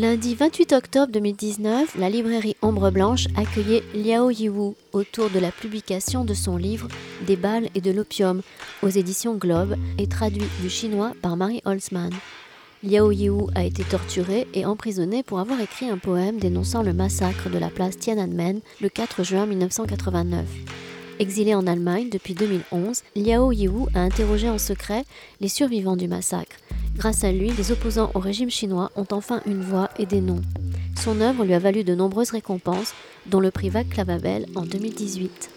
Lundi 28 octobre 2019, la librairie Ombre Blanche accueillait Liao Yiwu autour de la publication de son livre Des balles et de l'opium aux éditions Globe et traduit du chinois par Marie Holzman. Liao Yiwu a été torturé et emprisonné pour avoir écrit un poème dénonçant le massacre de la place Tiananmen le 4 juin 1989. Exilé en Allemagne depuis 2011, Liao Yiwu a interrogé en secret les survivants du massacre. Grâce à lui, les opposants au régime chinois ont enfin une voix et des noms. Son œuvre lui a valu de nombreuses récompenses, dont le prix Vaclav Havel en 2018.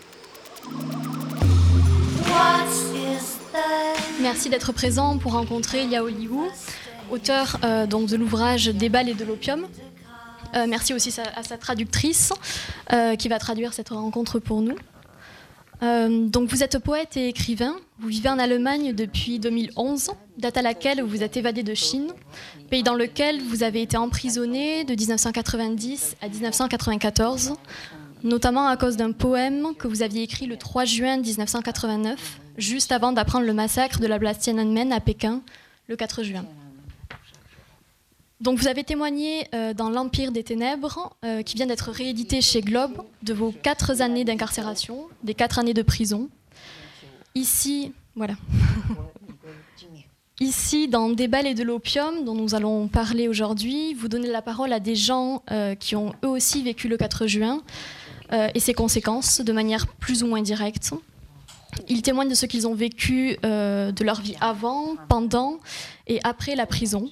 Merci d'être présent pour rencontrer Liao Yiwu, auteur euh, de l'ouvrage Des balles et de l'opium. Euh, merci aussi à sa traductrice euh, qui va traduire cette rencontre pour nous. Euh, donc vous êtes poète et écrivain, vous vivez en Allemagne depuis 2011, date à laquelle vous êtes évadé de Chine, pays dans lequel vous avez été emprisonné de 1990 à 1994, notamment à cause d'un poème que vous aviez écrit le 3 juin 1989, juste avant d'apprendre le massacre de la place Tiananmen à Pékin le 4 juin. Donc vous avez témoigné euh, dans L'Empire des Ténèbres, euh, qui vient d'être réédité chez Globe, de vos quatre années d'incarcération, des quatre années de prison. Ici, voilà. Ici, dans Des balles et de l'opium, dont nous allons parler aujourd'hui, vous donnez la parole à des gens euh, qui ont eux aussi vécu le 4 juin et ses conséquences de manière plus ou moins directe. Ils témoignent de ce qu'ils ont vécu de leur vie avant, pendant et après la prison.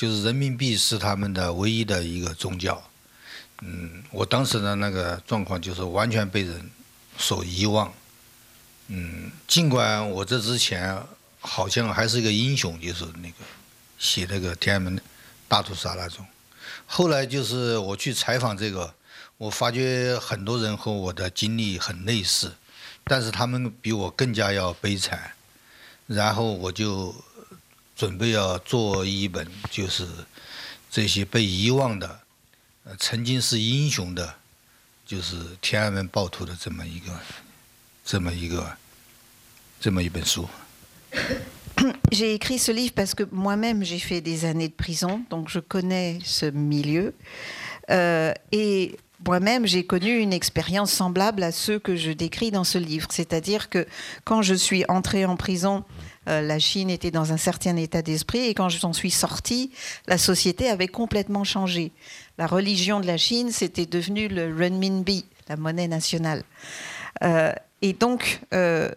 就是人民币是他们的唯一的一个宗教，嗯，我当时的那个状况就是完全被人所遗忘，嗯，尽管我这之前好像还是一个英雄，就是那个写那个天安门大屠杀那种，后来就是我去采访这个，我发觉很多人和我的经历很类似，但是他们比我更加要悲惨，然后我就。准备要做一本，就是这些被遗忘的，呃，曾经是英雄的，就是天安门暴徒的这么一个，这么一个，这么一本书。J'ai écrit ce livre parce que moi-même j'ai fait des années de prison, donc je connais ce milieu. Euh, et moi-même, j'ai connu une expérience semblable à ceux que je décris dans ce livre. C'est-à-dire que quand je suis entrée en prison, euh, la Chine était dans un certain état d'esprit et quand je s'en suis sortie, la société avait complètement changé. La religion de la Chine, c'était devenu le renminbi, la monnaie nationale. Euh, et donc, euh,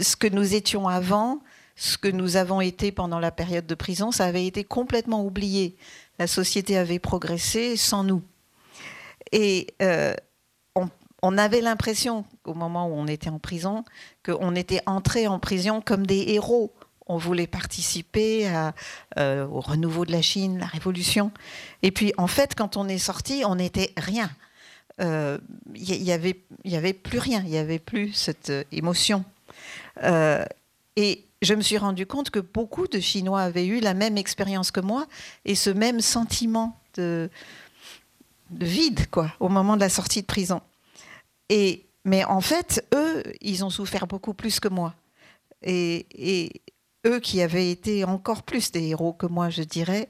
ce que nous étions avant, ce que nous avons été pendant la période de prison, ça avait été complètement oublié. La société avait progressé sans nous. Et on avait l'impression, au moment où on était en prison, qu'on était entré en prison comme des héros. On voulait participer euh, au renouveau de la Chine, la révolution. Et puis, en fait, quand on est sorti, on n'était rien. Il euh, n'y avait, y avait plus rien, il n'y avait plus cette euh, émotion. et je me suis rendu compte que beaucoup de Chinois avaient eu la même expérience que moi et ce même sentiment de, de vide, quoi, au moment de la sortie de prison. Et, mais en fait, eux, ils ont souffert beaucoup plus que moi. Et, et eux qui avaient été encore plus des héros que moi, je dirais,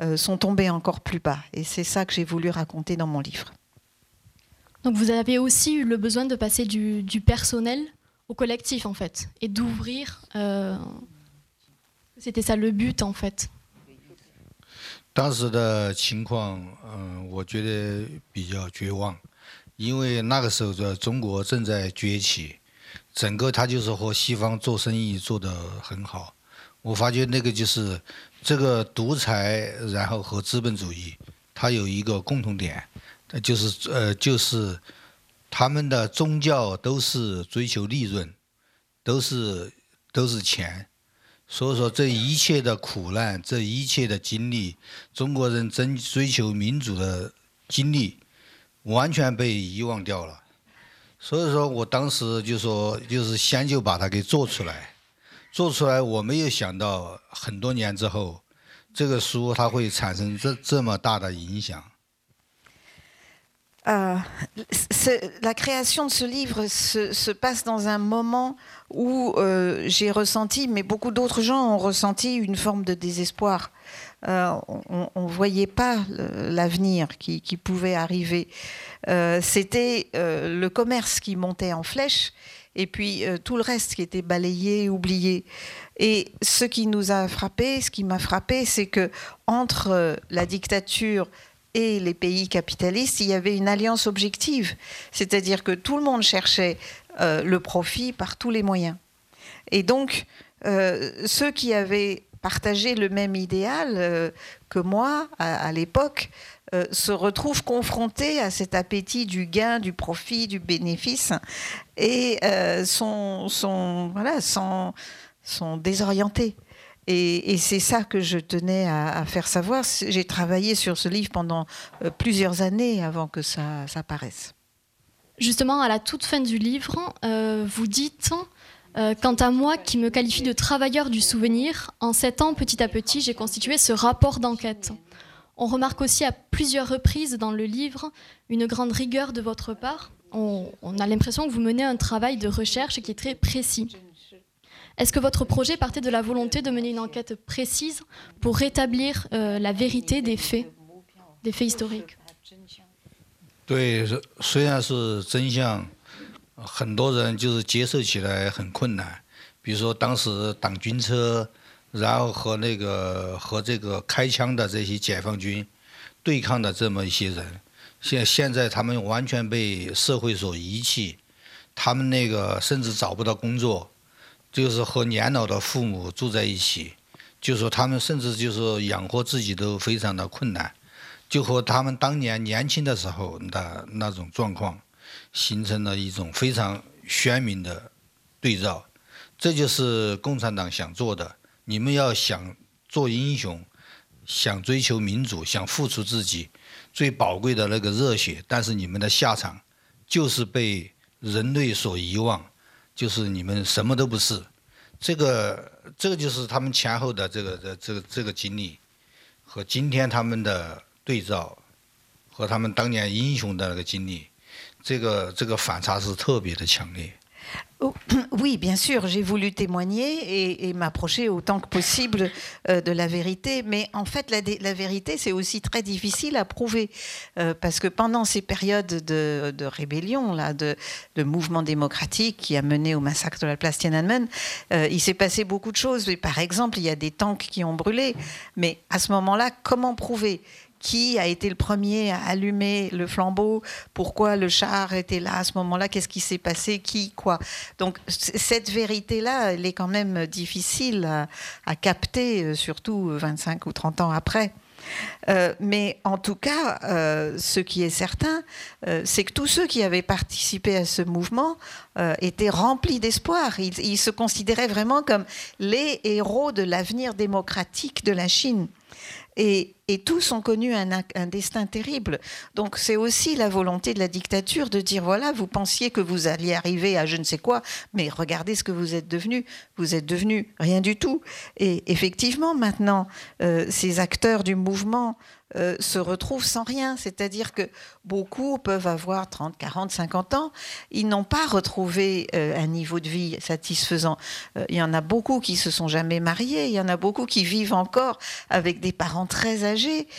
euh, sont tombés encore plus bas. Et c'est ça que j'ai voulu raconter dans mon livre. Donc vous avez aussi eu le besoin de passer du, du personnel au collectif, en fait, et d'ouvrir. Euh, C'était ça le but, en fait. 当时的情况，嗯，我觉得比较绝望。 因为那个时候的中国正在崛起，整个他就是和西方做生意做得很好。我发觉那个就是这个独裁，然后和资本主义，它有一个共同点，就是呃，就是他们的宗教都是追求利润，都是都是钱，所以说，这一切的苦难，这一切的经历，中国人争追求民主的经历，完全被遗忘掉了。所以说我当时就说，就是先就把它给做出来，做出来，我没有想到很多年之后，这个书它会产生这这么大的影响。Euh, la création de ce livre se, se passe dans un moment où euh, j'ai ressenti, mais beaucoup d'autres gens ont ressenti une forme de désespoir. Euh, on ne voyait pas l'avenir qui, pouvait arriver. C'était le commerce qui montait en flèche et puis tout le reste qui était balayé, oublié. Et ce qui nous a frappé, ce qui m'a frappé, c'est que entre la dictature et les pays capitalistes, il y avait une alliance objective. C'est-à-dire que tout le monde cherchait euh, le profit par tous les moyens. Et donc, euh, ceux qui avaient partagé le même idéal euh, que moi à, l'époque se retrouvent confrontés à cet appétit du gain, du profit, du bénéfice et sont, sont, voilà, sont, sont désorientés. Et, c'est ça que je tenais à, faire savoir. J'ai travaillé sur ce livre pendant euh, plusieurs années avant que ça, ça. Justement, à la toute fin du livre, euh, vous dites euh, Quant à moi, qui me qualifie de travailleur du souvenir, en sept ans, petit à petit, j'ai constitué ce rapport d'enquête. On remarque aussi à plusieurs reprises dans le livre une grande rigueur de votre part. on a l'impression que vous menez un travail de recherche qui est très précis. Est-ce que votre projet partait de la volonté de mener une enquête précise pour rétablir euh, la vérité des faits, des faits historiques 对，虽然是真相， 很多人就是接受起来很困难。比如说当时挡军车，然后和那个和这个开枪的这些解放军对抗的这么一些人，现现在他们完全被社会所遗弃，他们那个甚至找不到工作。就是和年老的父母住在一起，就说他们甚至就是养活自己都非常的困难，就和他们当年年轻的时候的那种状况，形成了一种非常鲜明的对照。这就是共产党想做的。你们要想做英雄，想追求民主，想付出自己最宝贵的那个热血，但是你们的下场就是被人类所遗忘。就是你们什么都不是，这个这个就是他们前后的这个这这个这个经历，和今天他们的对照，和他们当年英雄的那个经历，这个这个反差是特别的强烈。Oh, oui, bien sûr, j'ai voulu témoigner et, m'approcher autant que possible euh, de la vérité, mais en fait, la, vérité, c'est aussi très difficile à prouver, euh, parce que pendant ces périodes de, rébellion, là, de, mouvement démocratique qui a mené au massacre de la place Tiananmen, euh, il s'est passé beaucoup de choses. Par exemple, il y a des tanks qui ont brûlé, mais à ce moment-là, comment prouver Qui a été le premier à allumer le flambeau, pourquoi le char était là à ce moment-là, qu'est-ce qui s'est passé, qui, quoi. Donc cette vérité-là, elle est quand même difficile à, capter, euh, surtout 25 ou 30 ans après. Euh, mais en tout cas, euh, ce qui est certain, c'est que tous ceux qui avaient participé à ce mouvement étaient remplis d'espoir. Ils, ils, se considéraient vraiment comme les héros de l'avenir démocratique de la Chine. Et, tous ont connu un, destin terrible. Donc c'est aussi la volonté de la dictature de dire, voilà, vous pensiez que vous alliez arriver à je ne sais quoi, mais regardez ce que vous êtes devenu. Vous êtes devenu rien du tout. Et effectivement, maintenant, euh, ces acteurs du mouvement euh, se retrouvent sans rien. C'est-à-dire que beaucoup peuvent avoir 30, 40, 50 ans. Ils n'ont pas retrouvé euh, un niveau de vie satisfaisant. Euh, il y en a beaucoup qui se sont jamais mariés. Il y en a beaucoup qui vivent encore avec des parents très âgés.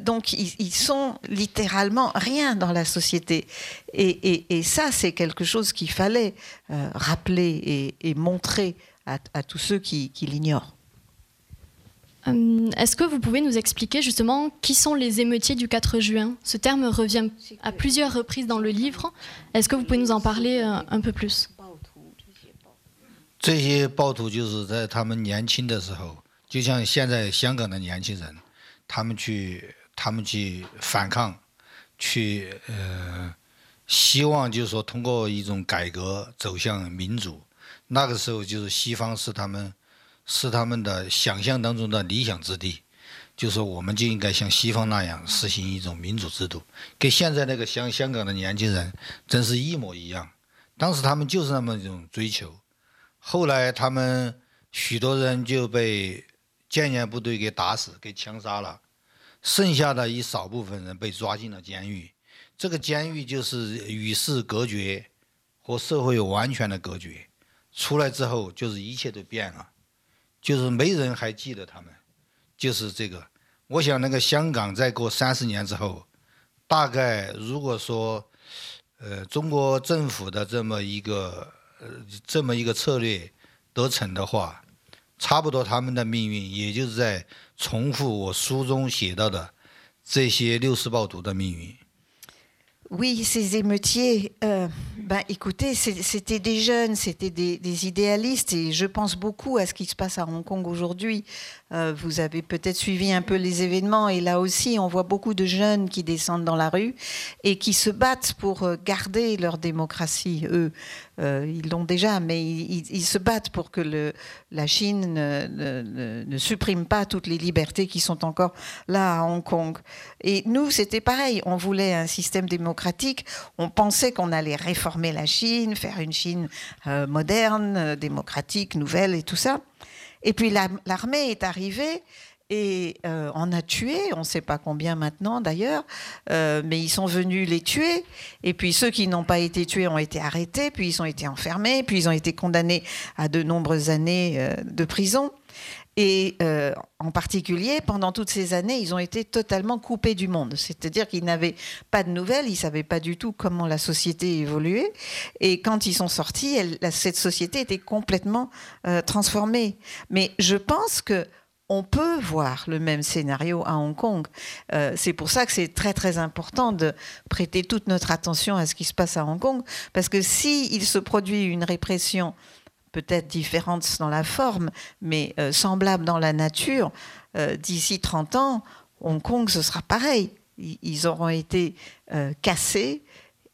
donc, ils, sont littéralement rien dans la société. Et, ça, c'est quelque chose qu'il fallait rappeler et, montrer à, tous ceux qui l'ignorent. Euh, est-ce que vous pouvez nous expliquer justement qui sont les émeutiers du 4 juin? Ce terme revient à plusieurs reprises dans le livre. Est-ce que vous pouvez nous en parler euh, un peu plus? 是他们的，想象当中的理想之地，就是我们就应该像西方那样实行一种民主制度，跟现在那个香香港的年轻人真是一模一样。当时他们就是那么一种追求，后来他们许多人就被建言部队给打死、给枪杀了，剩下的一少部分人被抓进了监狱。这个监狱就是与世隔绝，和社会完全的隔绝。出来之后，就是一切都变了，就是没人还记得他们，就是这个。我想那个香港再过三十年之后，大概如果说。呃，中国政府的这么一个呃这么一个策略得逞的话，差不多他们的命运也就是在重复我书中写到的这些六四暴徒的命运。Oui, ces émeutiers, euh, ben, écoutez, c'était des jeunes, c'était des, idéalistes, et je pense beaucoup à ce qui se passe à Hong Kong aujourd'hui. Euh, vous avez peut-être suivi un peu les événements, et là aussi, on voit beaucoup de jeunes qui descendent dans la rue et qui se battent pour euh, garder leur démocratie. Eux, ils l'ont déjà, mais ils, se battent pour que la Chine ne, ne, supprime pas toutes les libertés qui sont encore là à Hong Kong. Et nous, c'était pareil, on voulait un système démocratique on pensait qu'on allait réformer la Chine, faire une Chine euh, moderne, euh, démocratique, nouvelle et tout ça. Et puis l'armée est arrivée et euh, on a tué, on ne sait pas combien maintenant d'ailleurs, mais ils sont venus les tuer. Et puis ceux qui n'ont pas été tués ont été arrêtés, puis ils ont été enfermés, puis ils ont été condamnés à de nombreuses années de prison. Et euh, en particulier, pendant toutes ces années, ils ont été totalement coupés du monde. C'est-à-dire qu'ils n'avaient pas de nouvelles, ils ne savaient pas du tout comment la société évoluait. Et quand ils sont sortis, cette société était complètement euh, transformée. Mais je pense que on peut voir le même scénario à Hong Kong. Euh, c'est pour ça que c'est très très important de prêter toute notre attention à ce qui se passe à Hong Kong, parce que si il se produit une répression peut-être différentes dans la forme, mais euh, semblables dans la nature, euh, d'ici 30 ans, Hong Kong, ce sera pareil. Ils auront été cassés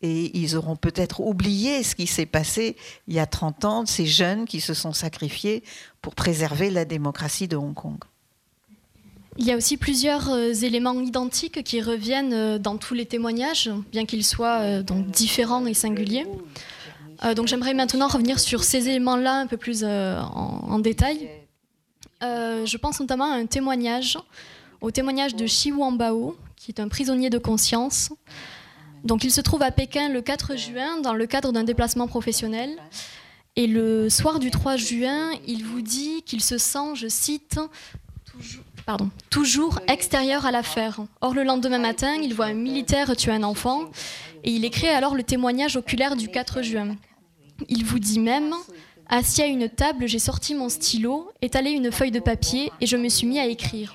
et ils auront peut-être oublié ce qui s'est passé il y a 30 ans, ces jeunes qui se sont sacrifiés pour préserver la démocratie de Hong Kong. Il y a aussi plusieurs éléments identiques qui reviennent dans tous les témoignages, bien qu'ils soient donc différents et singuliers. Euh, donc j'aimerais maintenant revenir sur ces éléments-là un peu plus euh, en, détail. Euh, je pense notamment à un témoignage, au témoignage de Xi Wanbao, qui est un prisonnier de conscience. Donc il se trouve à Pékin le 4 juin dans le cadre d'un déplacement professionnel. Et le soir du 3 juin, il vous dit qu'il se sent, je cite, toujours, pardon, toujours extérieur à l'affaire. Or, le lendemain matin, il voit un militaire tuer un enfant et il écrit alors le témoignage oculaire du 4 juin. Il vous dit même Assis à une table, j'ai sorti mon stylo, étalé une feuille de papier et je me suis mis à écrire.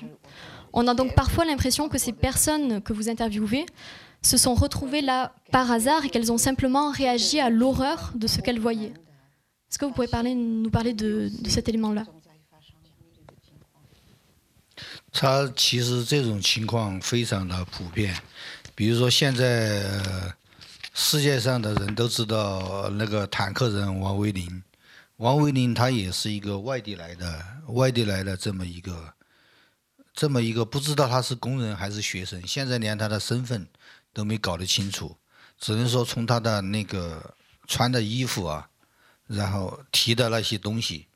On a donc parfois l'impression que ces personnes que vous interviewez se sont retrouvées là par hasard et qu'elles ont simplement réagi à l'horreur de ce qu'elles voyaient. Est-ce que vous pouvez parler, nous parler de, de cet élément-là 世界上的人都知道那个坦克人王维林，王维林他也是一个外地来的，外地来的这么一个，这么一个不知道他是工人还是学生，现在连他的身份 都没搞得清楚，只能说从他的那个穿的衣服啊，然后提的那些东西，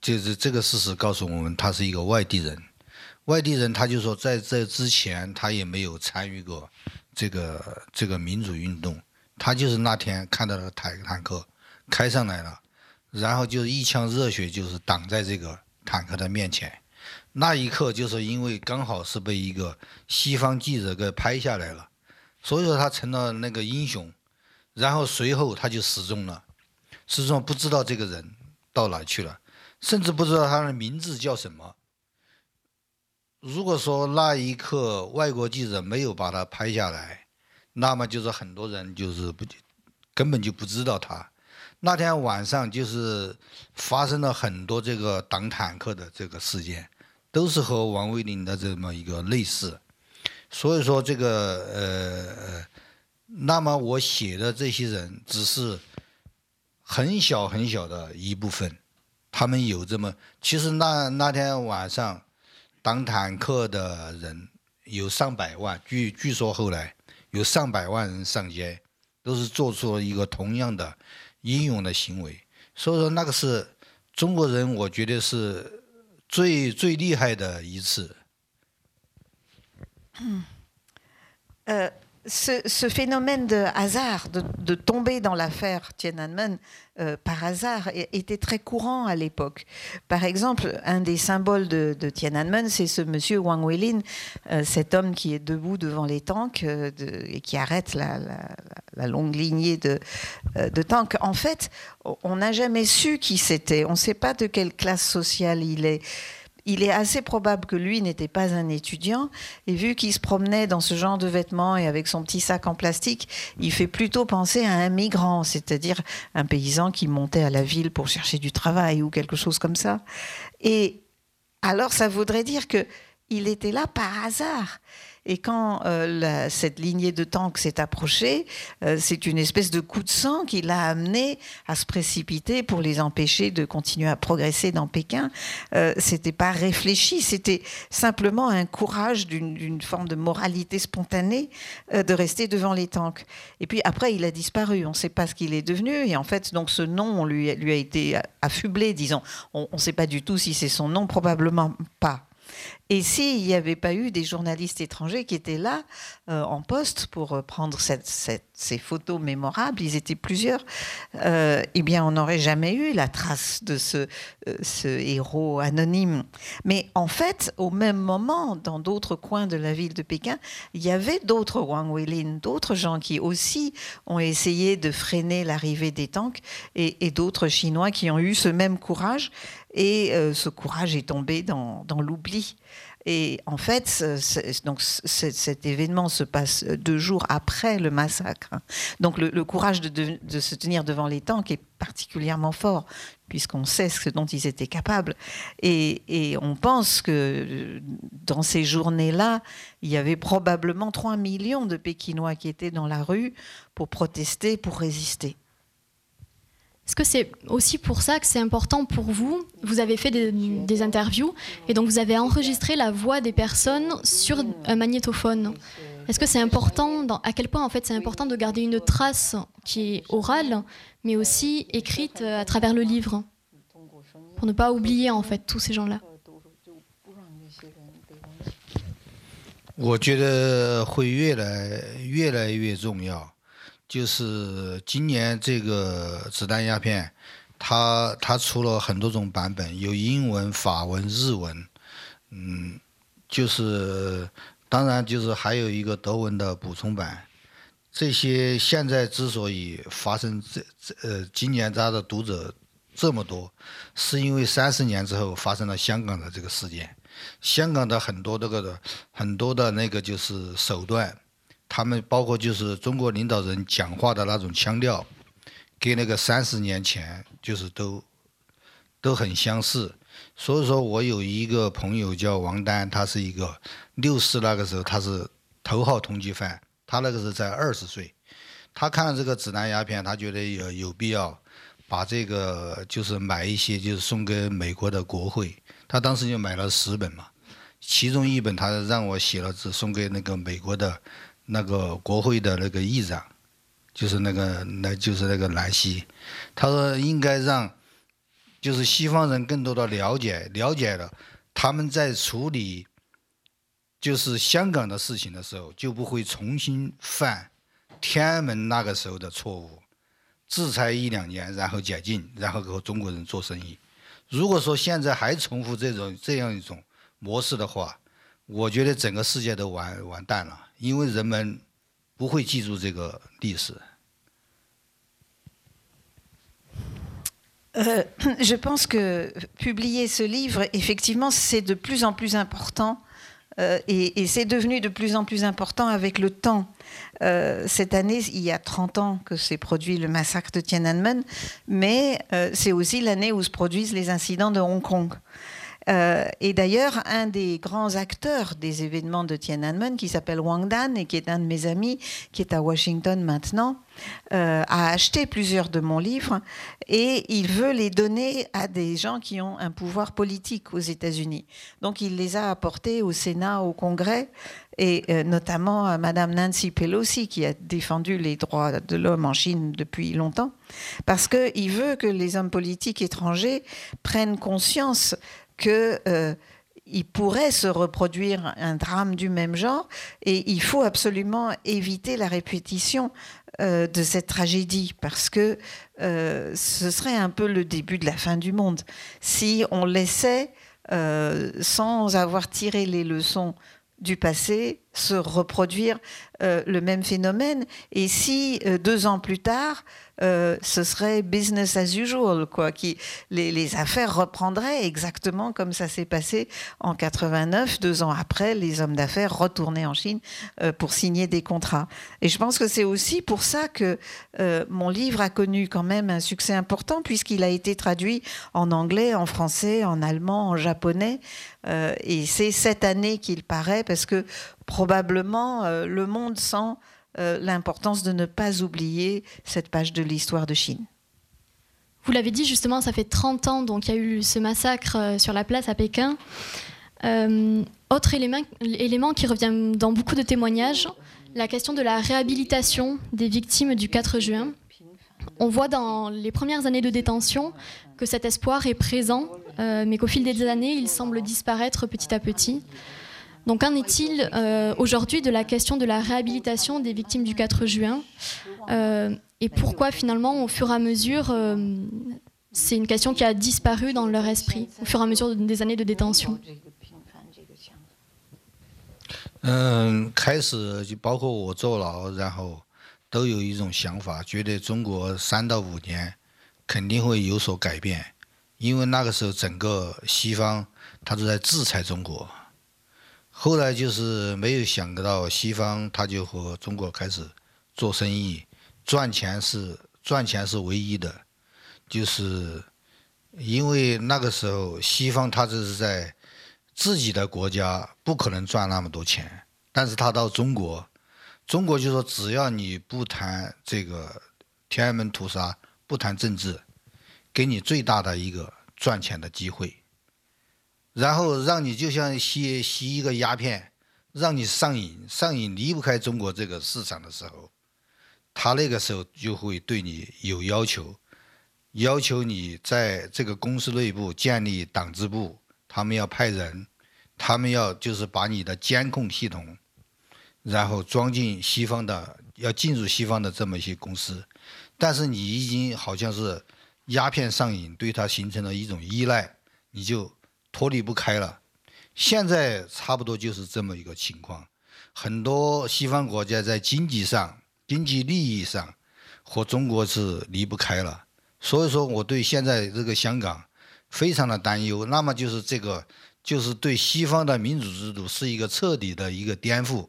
就是这个事实告诉我们，他是一个外地人。外地人他就说，在这之前他也没有参与过。这个这个民主运动，他就是那天看到了坦坦克开上来了，然后就一腔热血，就是挡在这个坦克的面前。那一刻，就是因为刚好是被一个西方记者给拍下来了，所以说他成了那个英雄。然后随后他就失踪了，失踪不知道这个人到哪去了，甚至不知道他的名字叫什么。如果说那一刻外国记者没有把他拍下来，那么就是很多人就是不根本就不知道他。那天晚上就是发生了很多这个挡坦克的这个事件，都是和王卫林的这么一个类似。所以说这个呃，那么我写的这些人只是很小很小的一部分，他们有这么，其实那那天晚上，挡坦克的人有上百万，据据说后来有上百万人上街，都是做出了一个同样的英勇的行为。所以说，那个是中国人，我觉得是最最厉害的一次。嗯，呃。Ce, phénomène de hasard, de, tomber dans l'affaire Tiananmen euh, par hasard, était très courant à l'époque. Par exemple, un des symboles de, Tiananmen, c'est ce monsieur Wang Weilin, euh, cet homme qui est debout devant les tanks euh, et qui arrête la, longue lignée de, de, tanks. En fait, on n'a jamais su qui c'était. On ne sait pas de quelle classe sociale il est il est assez probable que lui n'était pas un étudiant, et vu qu'il se promenait dans ce genre de vêtements et avec son petit sac en plastique, il fait plutôt penser à un migrant, c'est-à-dire un paysan qui montait à la ville pour chercher du travail ou quelque chose comme ça. Et alors ça voudrait dire que il était là par hasard. Et quand euh, cette lignée de tanks s'est approchée, euh, c'est une espèce de coup de sang qui l'a amené à se précipiter pour les empêcher de continuer à progresser dans Pékin. Euh, c'était pas réfléchi, c'était simplement un courage d'une forme de moralité spontanée euh, de rester devant les tanks. Et puis après, il a disparu. On ne sait pas ce qu'il est devenu. Et en fait, donc ce nom, lui, lui a été affublé, disons. On ne sait pas du tout si c'est son nom, probablement pas. Et s'il n'y avait pas eu des journalistes étrangers qui étaient là euh, en poste pour euh, prendre ces photos mémorables, ils étaient plusieurs, euh, eh bien, on n'aurait jamais eu la trace de ce, héros anonyme. Mais en fait, au même moment, dans d'autres coins de la ville de Pékin, il y avait d'autres Wang Weilin, d'autres gens qui aussi ont essayé de freiner l'arrivée des tanks et d'autres Chinois qui ont eu ce même courage. Et ce courage est tombé dans, l'oubli. Et en fait, donc cet événement se passe deux jours après le massacre. Donc le, courage de, se tenir devant les tanks est particulièrement fort, puisqu'on sait ce dont ils étaient capables. Et, et on pense que dans ces journées-là, il y avait probablement 3 millions de Pékinois qui étaient dans la rue pour protester, pour résister. Est-ce que c'est aussi pour ça que c'est important pour vous Vous avez fait des, interviews et donc vous avez enregistré la voix des personnes sur un magnétophone. Est-ce que c'est important, à quel point en fait c'est important de garder une trace qui est orale, mais aussi écrite euh, à travers le livre, pour ne pas oublier en fait tous ces gens-là 就是今年这个子弹鸦片，它它出了很多种版本，有英文、法文、日文，嗯，就是当然就是还有一个德文的补充版。这些现在之所以发生这这呃，今年它的读者这么多，是因为三十年之后发生了香港的这个事件，香港的很多这个的很多的那个就是手段。他们包括就是中国领导人讲话的那种腔调，跟那个三十年前就是都都很相似。所以说我有一个朋友叫王丹，他是一个六四那个时候他是头号通缉犯，他那个时候在二十岁，他看了这个指南鸦片，他觉得有有必要把这个就是买一些就是送给美国的国会，他当时就买了十本嘛，其中一本他让我写了字送给那个美国的。那个国会的那个议长，就是那个，那就是那个兰西，他说应该让，就是西方人更多的了解，了解了，他们在处理，就是香港的事情的时候，就不会重新犯天安门那个时候的错误，制裁一两年，然后解禁，然后和中国人做生意。如果说现在还重复这种这样一种模式的话，我觉得整个世界都完完蛋了。因为人们不会记住这个历史。Euh, je pense que publier ce livre, effectivement, c'est de plus en plus important euh, et, et c'est devenu de plus en plus important avec le temps. Euh, cette année, il y a 30 ans que s'est produit le massacre de Tiananmen, mais euh, c'est aussi l'année où se produisent les incidents de Hong Kong. Euh, et d'ailleurs, un des grands acteurs des événements de Tiananmen, qui s'appelle Wang Dan et qui est un de mes amis, qui est à Washington maintenant, euh, a acheté plusieurs de mon livre et il veut les donner à des gens qui ont un pouvoir politique aux États-Unis. Donc il les a apportés au Sénat, au Congrès et euh, notamment à Madame Nancy Pelosi qui a défendu les droits de l'homme en Chine depuis longtemps, parce qu'il veut que les hommes politiques étrangers prennent conscience que euh, pourrait se reproduire un drame du même genre et il faut absolument éviter la répétition euh, de cette tragédie parce que euh, ce serait un peu le début de la fin du monde. Si on laissait, sans avoir tiré les leçons du passé, se reproduire le même phénomène. Et si deux ans plus tard, euh, ce serait business as usual, quoi. Qui, les, affaires reprendraient exactement comme ça s'est passé en 89, deux ans après, les hommes d'affaires retournaient en Chine euh, pour signer des contrats. Et je pense que c'est aussi pour ça que euh, mon livre a connu quand même un succès important, puisqu'il a été traduit en anglais, en français, en allemand, en japonais. et c'est cette année qu'il paraît, parce que probablement le monde sent euh, l'importance de ne pas oublier cette page de l'histoire de Chine. Vous l'avez dit justement, ça fait 30 ans donc il y a eu ce massacre euh, sur la place à Pékin. Euh, autre élément, élément qui revient dans beaucoup de témoignages, la question de la réhabilitation des victimes du 4 juin. On voit dans les premières années de détention que cet espoir est présent, mais qu'au fil des années, il semble disparaître petit à petit. Donc qu'en est-il euh, aujourd'hui de la question de la réhabilitation des victimes du 4 juin euh, Et pourquoi finalement, au fur et à mesure, euh, c'est une question qui a disparu dans leur esprit, au fur et à mesure des années de détention 嗯，开始就包括我坐牢，然后都有一种想法，觉得中国三到五年肯定会有所改变，因为那个时候整个西方他都在制裁中国。 后来就是没有想到西方，他就和中国开始做生意，赚钱是赚钱是唯一的，就是因为那个时候西方他这是在自己的国家不可能赚那么多钱，但是他到中国，中国就说只要你不谈这个天安门屠杀，不谈政治，给你最大的一个赚钱的机会。然后让你就像吸吸一个鸦片，让你上瘾，上瘾离不开中国这个市场的时候，他那个时候就会对你有要求，要求你在这个公司内部建立党支部，他们要派人，他们要就是把你的监控系统，然后装进西方的，要进入西方的这么一些公司，但是你已经好像是鸦片上瘾，对它形成了一种依赖，你就。脱离不开了，现在差不多就是这么一个情况。很多西方国家在经济上、经济利益上和中国是离不开了。所以说，我对现在这个香港非常的担忧。那么就是这个，就是对西方的民主制度是一个彻底的一个颠覆。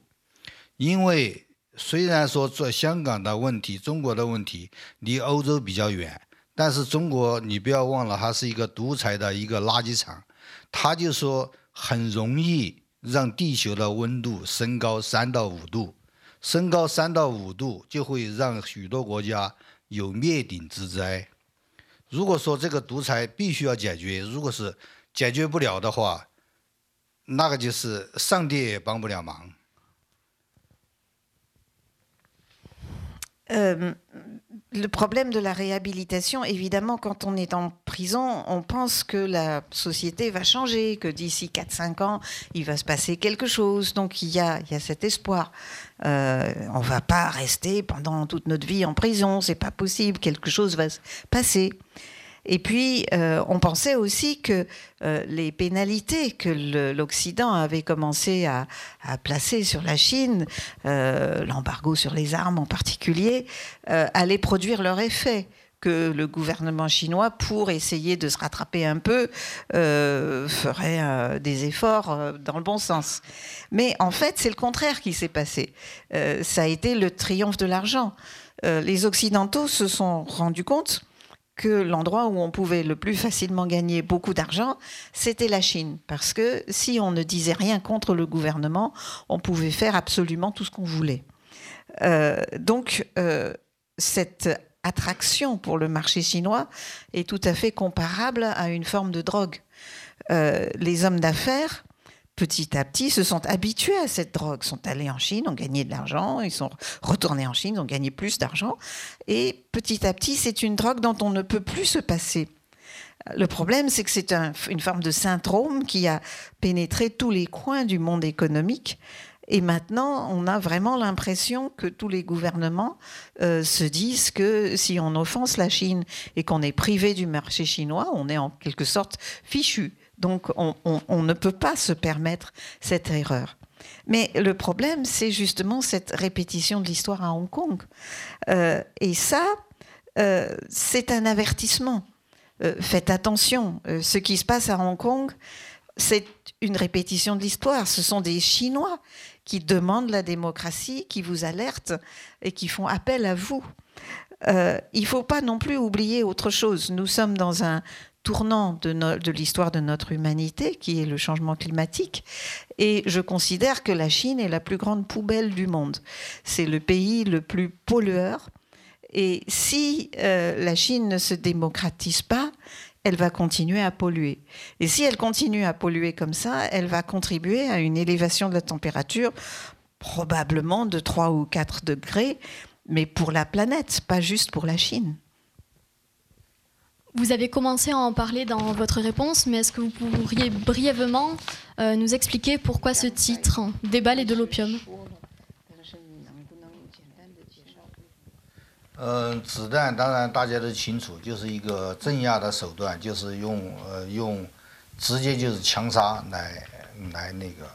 因为虽然说做香港的问题、中国的问题离欧洲比较远，但是中国你不要忘了，它是一个独裁的一个垃圾场。他就说很容易让地球的温度升高三到五度，升高三到五度就会让许多国家有灭顶之灾。如果说这个独裁必须要解决，如果是解决不了的话，那个就是上帝也帮不了忙。嗯。Le problème de la réhabilitation, évidemment, quand on est en prison, on pense que la société va changer, que d'ici 4-5 ans, il va se passer quelque chose. Donc il y a, il y a cet espoir. Euh, on ne va pas rester pendant toute notre vie en prison, c'est pas possible, quelque chose va se passer. Et puis, euh, on pensait aussi que euh, les pénalités que l'Occident avait commencé à, placer sur la Chine, euh, l'embargo sur les armes en particulier, allaient produire leur effet que le gouvernement chinois, pour essayer de se rattraper un peu, ferait des efforts dans le bon sens. Mais en fait, c'est le contraire qui s'est passé. ça a été le triomphe de l'argent. les Occidentaux se sont rendus compte que l'endroit où on pouvait le plus facilement gagner beaucoup d'argent, c'était la Chine. Parce que si on ne disait rien contre le gouvernement, on pouvait faire absolument tout ce qu'on voulait. Euh, donc, euh, cette attraction pour le marché chinois est tout à fait comparable à une forme de drogue. Euh, les hommes d'affaires petit à petit, se sont habitués à cette drogue, sont allés en Chine, ont gagné de l'argent, ils sont retournés en Chine, ont gagné plus d'argent, et petit à petit, c'est une drogue dont on ne peut plus se passer. Le problème, c'est que c'est une forme de syndrome qui a pénétré tous les coins du monde économique. Et maintenant, on a vraiment l'impression que tous les gouvernements euh, se disent que si on offense la Chine et qu'on est privé du marché chinois, on est en quelque sorte fichu. Donc on, ne peut pas se permettre cette erreur. Mais le problème, c'est justement cette répétition de l'histoire à Hong Kong. Euh, et ça, euh, c'est un avertissement. Euh, faites attention, ce qui se passe à Hong Kong, c'est une répétition de l'histoire. Ce sont des Chinois qui demandent la démocratie, qui vous alertent et qui font appel à vous. il ne faut pas non plus oublier autre chose. Nous sommes dans un tournant de, l'histoire de notre humanité, qui est le changement climatique. Et je considère que la Chine est la plus grande poubelle du monde. C'est le pays le plus pollueur. Et si euh, la Chine ne se démocratise pas, elle va continuer à polluer. Et si elle continue à polluer comme ça, elle va contribuer à une élévation de la température, probablement de 3 ou 4 degrés, mais pour la planète, pas juste pour la Chine. Vous avez commencé à en parler dans votre réponse, mais est-ce que vous pourriez brièvement euh, nous expliquer pourquoi ce titre, Des balles et de l'opium 呃，子弹当然大家都清楚，就是一个镇压的手段，就是用呃用直接就是枪杀来来那个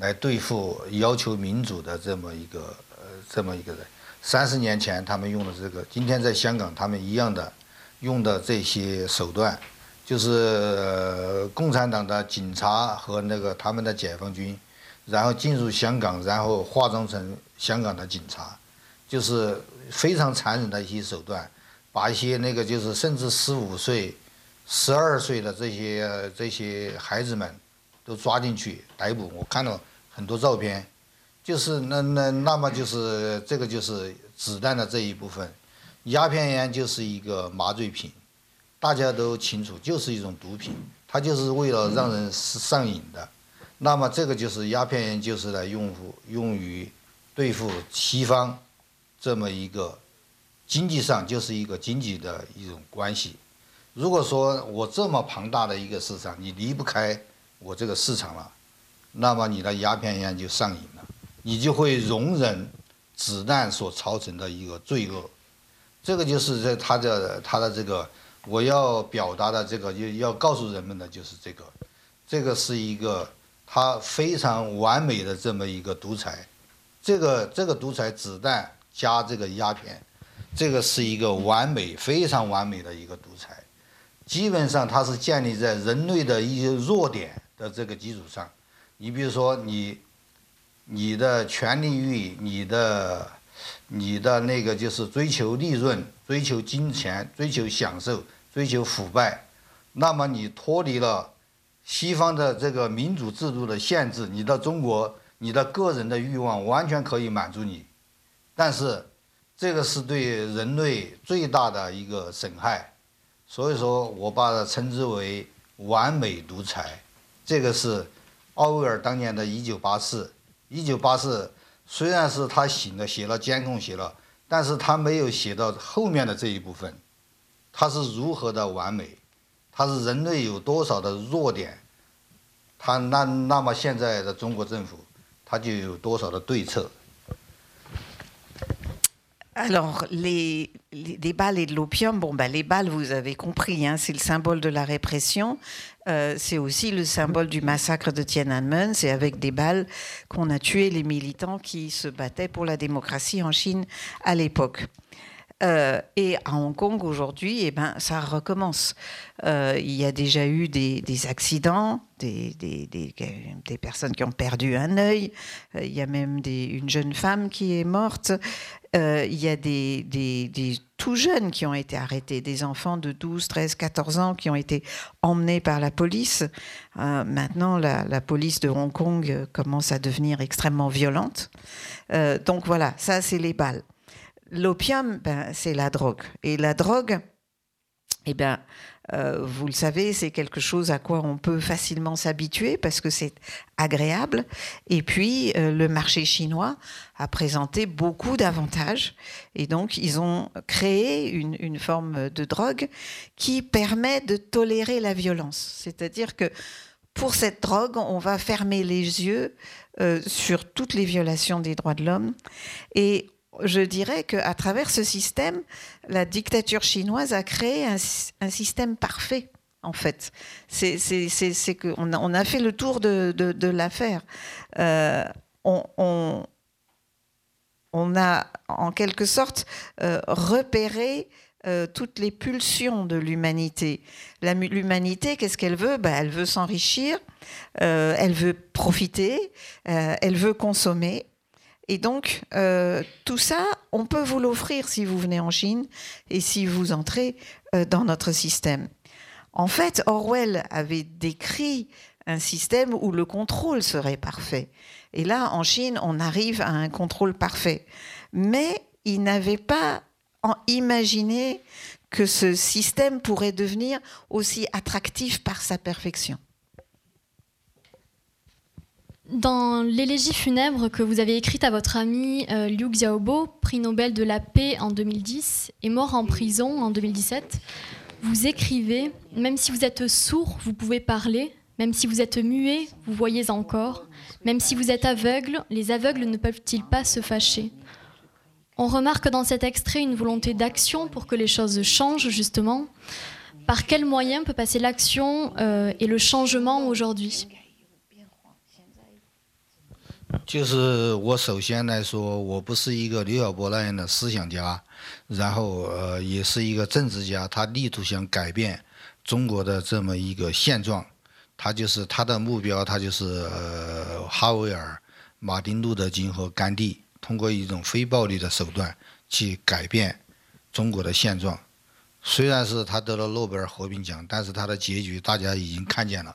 来对付要求民主的这么一个呃这么一个人。三十年前他们用的这个，今天在香港他们一样的用的这些手段，就是共产党的警察和那个他们的解放军，然后进入香港，然后化妆成香港的警察，就是非常残忍的一些手段，把一些那个就是甚至十五岁、十二岁的这些这些孩子们都抓进去逮捕。我看到很多照片，就是那那那么就是这个就是子弹的这一部分。鸦片烟就是一个麻醉品，大家都清楚，就是一种毒品，它就是为了让人上瘾的。那么这个就是鸦片烟，就是来用户用于对付西方这么一个经济上就是一个经济的一种关系。如果说我这么庞大的一个市场，你离不开我这个市场了，那么你的鸦片烟就上瘾了，你就会容忍子弹所造成的一个罪恶。这个就是在他的他的这个我要表达的这个要要告诉人们的就是这个，这个是一个他非常完美的这么一个独裁，这个这个独裁子弹加这个鸦片，这个是一个完美非常完美的一个独裁，基本上它是建立在人类的一些弱点的这个基础上，你比如说你你的权利欲，你的。你的那个就是追求利润、追求金钱、追求享受、追求腐败，那么你脱离了西方的这个民主制度的限制，你到中国，你的个人的欲望完全可以满足你，但是这个是对人类最大的一个损害，所以说我把它称之为完美独裁。这个是奥威尔当年的《一九八四》，《一九八四》。虽然是他醒了，写了监控，写了，但是他没有写到后面的这一部分，他是如何的完美，他是人类有多少的弱点，他那那么现在的中国政府，他就有多少的对策。Alors, les, les, balles et de l'opium, bon, bah, les balles, vous avez compris, hein, c'est le symbole de la répression. Euh, c'est aussi le symbole du massacre de Tiananmen. C'est avec des balles qu'on a tué les militants qui se battaient pour la démocratie en Chine à l'époque. Euh, et à Hong Kong aujourd'hui, eh ben, ça recommence. Euh, il y a déjà eu des, accidents, des, des, personnes qui ont perdu un œil. Euh, il y a même une jeune femme qui est morte. il y a des, tout jeunes qui ont été arrêtés, des enfants de 12, 13, 14 ans qui ont été emmenés par la police. maintenant, la, police de Hong Kong commence à devenir extrêmement violente. donc voilà, ça c'est les balles l'opium, ben, c'est la drogue. Et la drogue, eh ben, euh, vous le savez, c'est quelque chose à quoi on peut facilement s'habituer parce que c'est agréable. Et puis, euh, le marché chinois a présenté beaucoup d'avantages. Et donc, ils ont créé une, une, forme de drogue qui permet de tolérer la violence. C'est-à-dire que pour cette drogue, on va fermer les yeux euh, sur toutes les violations des droits de l'homme et je dirais qu'à travers ce système, la dictature chinoise a créé un, système parfait. En fait, c'est on a fait le tour de, l'affaire. Euh, on, a en quelque sorte euh, repéré euh, toutes les pulsions de l'humanité. L'humanité, qu'est-ce qu'elle veut? Ben, Elle veut s'enrichir, elle veut profiter, elle veut consommer, et donc, euh, tout ça, on peut vous l'offrir si vous venez en Chine et si vous entrez euh, dans notre système. En fait, Orwell avait décrit un système où le contrôle serait parfait. Et là, en Chine, on arrive à un contrôle parfait. Mais il n'avait pas imaginé que ce système pourrait devenir aussi attractif par sa perfection. Dans l'élégie funèbre que vous avez écrite à votre ami euh, Liu Xiaobo, prix Nobel de la paix en 2010 et mort en prison en 2017, vous écrivez Même si vous êtes sourd, vous pouvez parler. Même si vous êtes muet, vous voyez encore. Même si vous êtes aveugle, les aveugles ne peuvent-ils pas se fâcher? On remarque dans cet extrait une volonté d'action pour que les choses changent, justement. Par quels moyens peut passer l'action euh, et le changement aujourd'hui? 就是我首先来说，我不是一个刘晓波那样的思想家，然后呃，也是一个政治家，他力图想改变中国的这么一个现状，他就是他的目标，他就是呃，哈维尔、马丁路德金和甘地，通过一种非暴力的手段去改变中国的现状。虽然是他得了诺贝尔和平奖，但是他的结局大家已经看见了。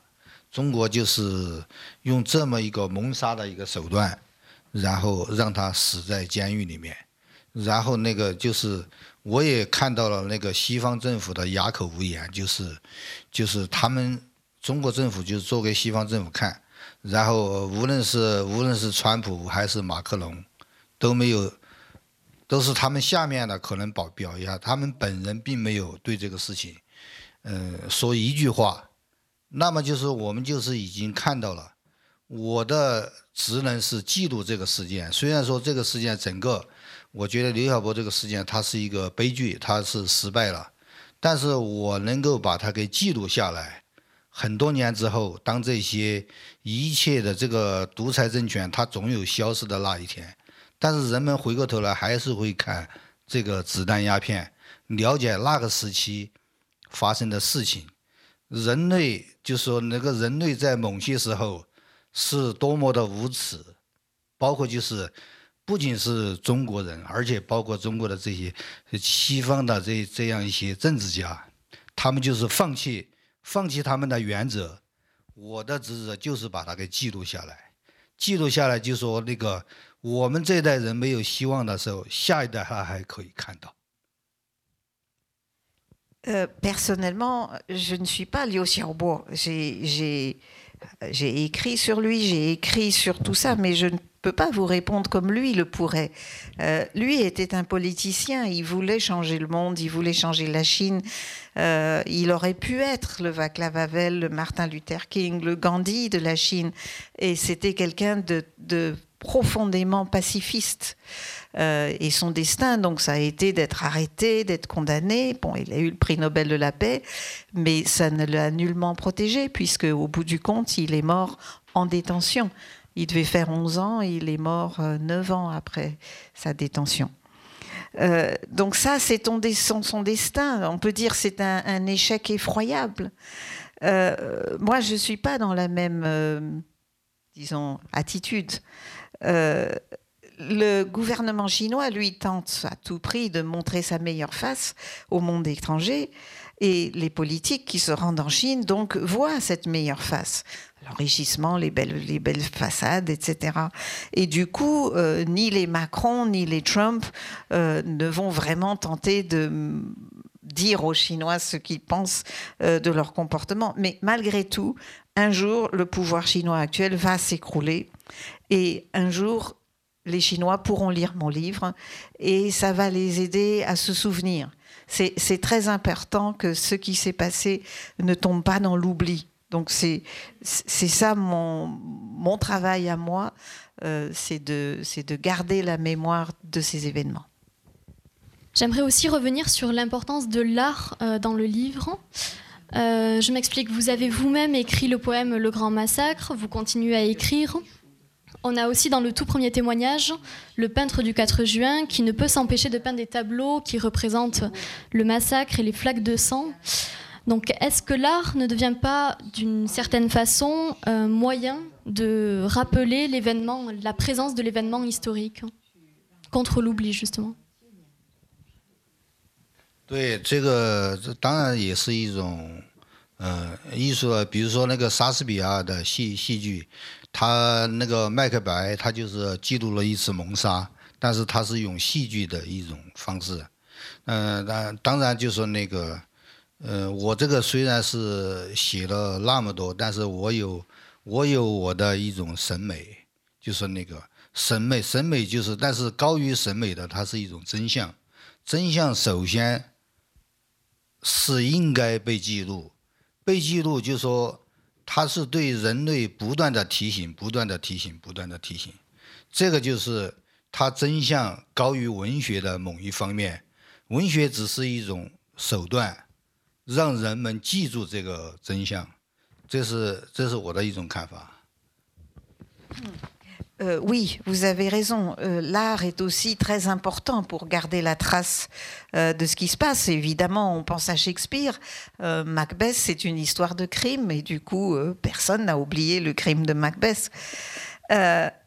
中国就是用这么一个谋杀的一个手段，然后让他死在监狱里面，然后那个就是我也看到了那个西方政府的哑口无言，就是就是他们中国政府就是做给西方政府看，然后无论是无论是川普还是马克龙都没有，都是他们下面的可能表表一下，他们本人并没有对这个事情，嗯，说一句话。那么就是我们就是已经看到了，我的职能是记录这个事件。虽然说这个事件整个，我觉得刘晓波这个事件它是一个悲剧，它是失败了，但是我能够把它给记录下来。很多年之后，当这些一切的这个独裁政权它总有消失的那一天，但是人们回过头来还是会看这个子弹鸦片，了解那个时期发生的事情。人类就说那个人类在某些时候是多么的无耻，包括就是不仅是中国人，而且包括中国的这些西方的这这样一些政治家，他们就是放弃放弃他们的原则。我的职责就是把它给记录下来，记录下来就说那个我们这代人没有希望的时候，下一代他还可以看到。Euh, personnellement, je ne suis pas Liu Xiaobo. J'ai écrit sur lui, j'ai écrit sur tout ça, mais je ne peux pas vous répondre comme lui le pourrait. Euh, lui était un politicien, il voulait changer le monde, il voulait changer la Chine. Euh, il aurait pu être le Václav Havel, le Martin Luther King, le Gandhi de la Chine, et c'était quelqu'un de profondément pacifiste. Euh, et son destin, donc, ça a été d'être arrêté, d'être condamné. Bon, il a eu le prix Nobel de la paix, mais ça ne l'a nullement protégé, puisque au bout du compte, il est mort en détention. Il devait faire 11 ans, il est mort 9 euh, ans après sa détention. Euh, donc ça, c'est son, destin. On peut dire c'est un, échec effroyable. Moi, je ne suis pas dans la même, disons, attitude. Le gouvernement chinois, lui, tente à tout prix de montrer sa meilleure face au monde étranger. Et les politiques qui se rendent en Chine, donc, voient cette meilleure face. L'enrichissement, les belles, les belles façades, etc. Et du coup, euh, ni les Macron, ni les Trump euh, ne vont vraiment tenter de dire aux Chinois ce qu'ils pensent euh, de leur comportement. Mais malgré tout, un jour, le pouvoir chinois actuel va s'écrouler. Et un jour, les Chinois pourront lire mon livre et ça va les aider à se souvenir c'est très important que ce qui s'est passé ne tombe pas dans l'oubli. Donc c'est ça mon, mon, travail à moi, euh, c'est de, de garder la mémoire de ces événements. J'aimerais aussi revenir sur l'importance de l'art euh, dans le livre. Euh, je m'explique, vous avez vous-même écrit le poème Le Grand Massacre, vous continuez à écrire. On a aussi dans le tout premier témoignage le peintre du 4 juin qui ne peut s'empêcher de peindre des tableaux qui représentent le massacre et les flaques de sang. Donc est-ce que l'art ne devient pas d'une certaine façon un moyen de rappeler l'événement, la présence de l'événement historique contre l'oubli justement 对，这个这当然也是一种， 呃，艺术，比如说那个莎士比亚的戏戏剧，他那个麦克白，他就是记录了一次谋杀，但是他是用戏剧的一种方式。嗯，当当然就说那个，呃，我这个虽然是写了那么多，但是我有我有我的一种审美，就是那个审美，审美就是，但是高于审美的，它是一种真相。真相首先是应该被记录，被记录就说。它是对人类不断的提醒，不断的提醒，不断的提醒。这个就是它真相高于文学的某一方面，文学只是一种手段，让人们记住这个真相。这是这是我的一种看法。Euh, oui, vous avez raison. Euh, l'art est aussi très important pour garder la trace euh, de ce qui se passe. Évidemment, on pense à Shakespeare. Macbeth, c'est une histoire de crime et du coup, personne n'a oublié le crime de Macbeth.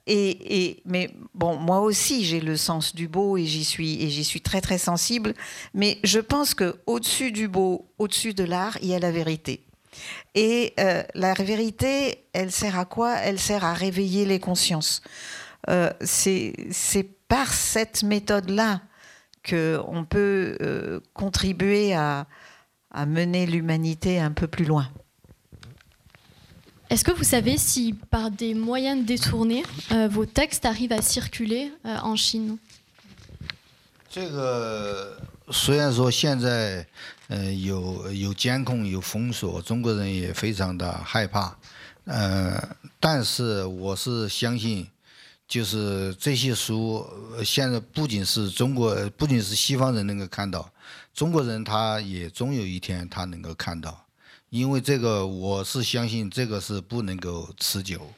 Et, mais bon, moi aussi, j'ai le sens du beau et j'y suis et j'y suis très très sensible. Mais je pense que au-dessus du beau, au-dessus de l'art, il y a la vérité. Et euh, la vérité, elle sert à quoi? Elle sert à réveiller les consciences. Euh, c'est par cette méthode-là qu'on peut euh, contribuer à, à mener l'humanité un peu plus loin. Est-ce que vous savez si par des moyens détournés, vos textes arrivent à circuler en Chine? 呃，有有监控，有封锁，中国人也非常的害怕。呃，但是我是相信，就是这些书现在不仅是中国，不仅是西方人能够看到，中国人他也终有一天他能够看到。因为这个，我是相信这个是不能够持久，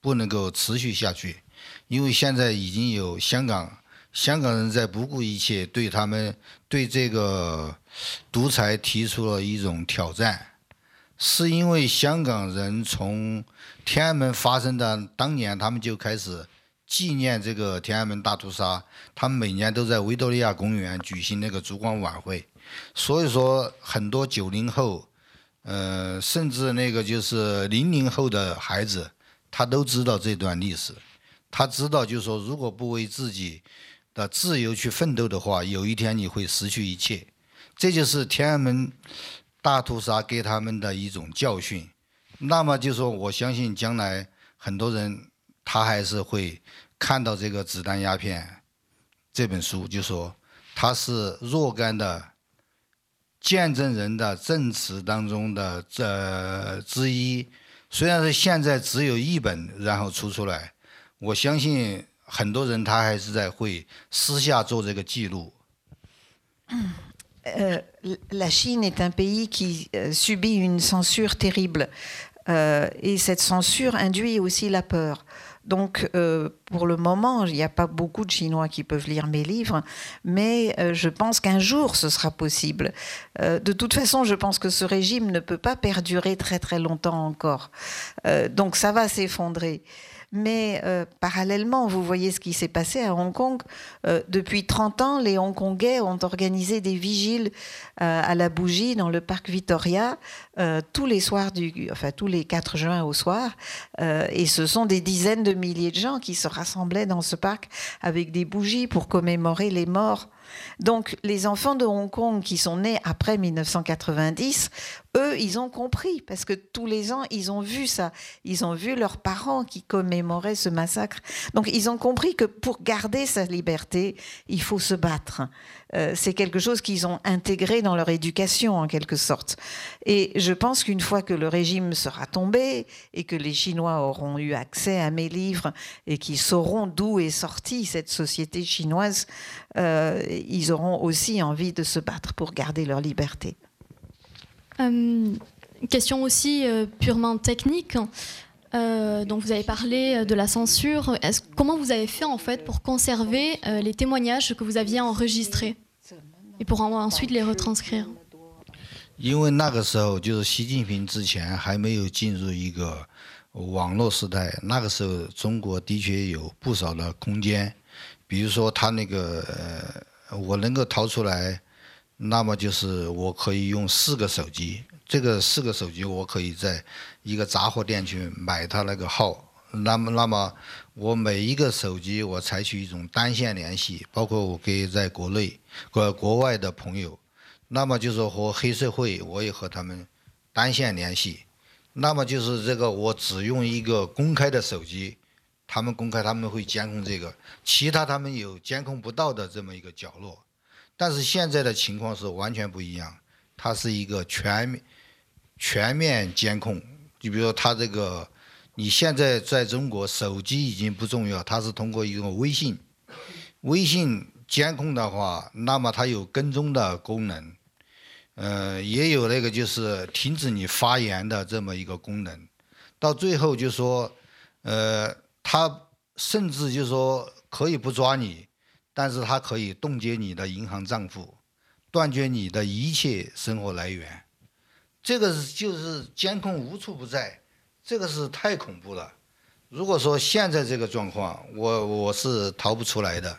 不能够持续下去。因为现在已经有香港。香港人在不顾一切对他们对这个独裁提出了一种挑战，是因为香港人从天安门发生的当年，他们就开始纪念这个天安门大屠杀，他们每年都在维多利亚公园举行那个烛光晚会，所以说很多九零后，呃，甚至那个就是零零后的孩子，他都知道这段历史，他知道就是说如果不为自己。的自由去奋斗的话，有一天你会失去一切。这就是天安门大屠杀给他们的一种教训。那么就说，我相信将来很多人他还是会看到这个《子弹鸦片》这本书，就说它是若干的见证人的证词当中的这之一。虽然是现在只有一本，然后出出来，我相信。很多人他还是在会私下做这个记录。Euh, la Chine est un pays qui euh, subit une censure terrible. Euh, et cette censure induit aussi la peur. Donc, euh, pour le moment, il n'y a pas beaucoup de Chinois qui peuvent lire mes livres, mais euh, je pense qu'un jour, ce sera possible. Euh, de toute façon, je pense que ce régime ne peut pas perdurer très très longtemps encore. donc, ça va s'effondrer. Mais euh, parallèlement, vous voyez ce qui s'est passé à Hong Kong. Euh, depuis 30 ans, les Hongkongais ont organisé des vigiles euh, à la bougie dans le parc Victoria tous les soirs, du, enfin tous les 4 juin au soir. et ce sont des dizaines de milliers de gens qui se rassemblaient dans ce parc avec des bougies pour commémorer les morts donc les enfants de Hong Kong qui sont nés après 1990, eux, ils ont compris parce que tous les ans, ils ont vu ça. Ils ont vu leurs parents qui commémoraient ce massacre. Donc ils ont compris que pour garder sa liberté, il faut se battre. Euh, c'est quelque chose qu'ils ont intégré dans leur éducation en quelque sorte. Et je pense qu'une fois que le régime sera tombé et que les Chinois auront eu accès à mes livres et qu'ils sauront d'où est sortie cette société chinoise, euh, ils auront aussi envie de se battre pour garder leur liberté. Euh, question aussi purement technique. donc vous avez parlé de la censure. comment vous avez fait en fait pour conserver les témoignages que vous aviez enregistrés et pour ensuite les retranscrire 因为那个时候就是习近平之前还没有进入一个网络时代，那个时候中国的确有不少的空间，比如说他那个呃，我能够掏出来， 那么就是我可以用四个手机，这个四个手机我可以在一个杂货店去买他那个号，那么那么我每一个手机我采取一种单线联系，包括我给在国内国国外的朋友。那么就是和黑社会，我也和他们单线联系。那么就是这个，我只用一个公开的手机，他们公开他们会监控这个，其他他们有监控不到的这么一个角落。但是现在的情况是完全不一样，它是一个全面全面监控。就比如说，他这个，你现在在中国手机已经不重要，它是通过一个微信，微信。监控的话，那么它有跟踪的功能，呃，也有那个就是停止你发言的这么一个功能。到最后就说，呃，他甚至就说可以不抓你，但是它可以冻结你的银行账户，断绝你的一切生活来源。这个是就是监控无处不在，这个是太恐怖了。如果说现在这个状况，我我是逃不出来的。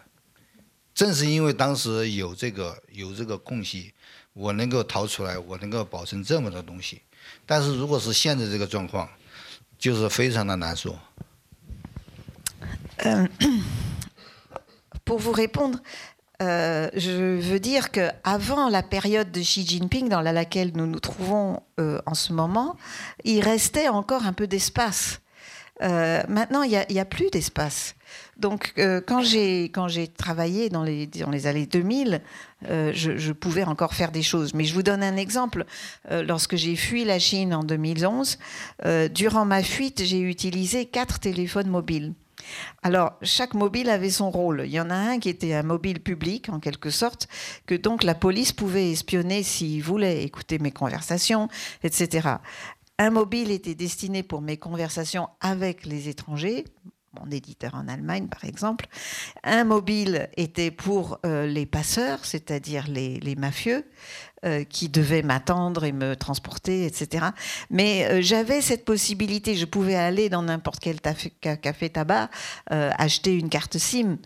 正是因为当时有这个有这个空隙，我能够逃出来，我能够保存这么多东西。但是如果是现在这个状况，就是非常的难说。嗯，pour vous répondre, je veux dire que avant la période de Xi Jinping dans laquelle nous nous trouvons en ce moment, il restait encore un peu d'espace. Maintenant, il n'y a plus d'espace. Donc, euh, quand j'ai travaillé dans les, dans les années 2000, euh, je, pouvais encore faire des choses. Mais je vous donne un exemple. Euh, lorsque j'ai fui la Chine en 2011, durant ma fuite, j'ai utilisé quatre téléphones mobiles. Alors, chaque mobile avait son rôle. Il y en a un qui était un mobile public, en quelque sorte, que donc la police pouvait espionner s'il voulait écouter mes conversations, etc. Un mobile était destiné pour mes conversations avec les étrangers, mon éditeur en Allemagne par exemple. Un mobile était pour euh, les passeurs, c'est-à-dire les, mafieux, euh, qui devaient m'attendre et me transporter, etc. Mais euh, j'avais cette possibilité, je pouvais aller dans n'importe quel café tabac, acheter une carte SIM.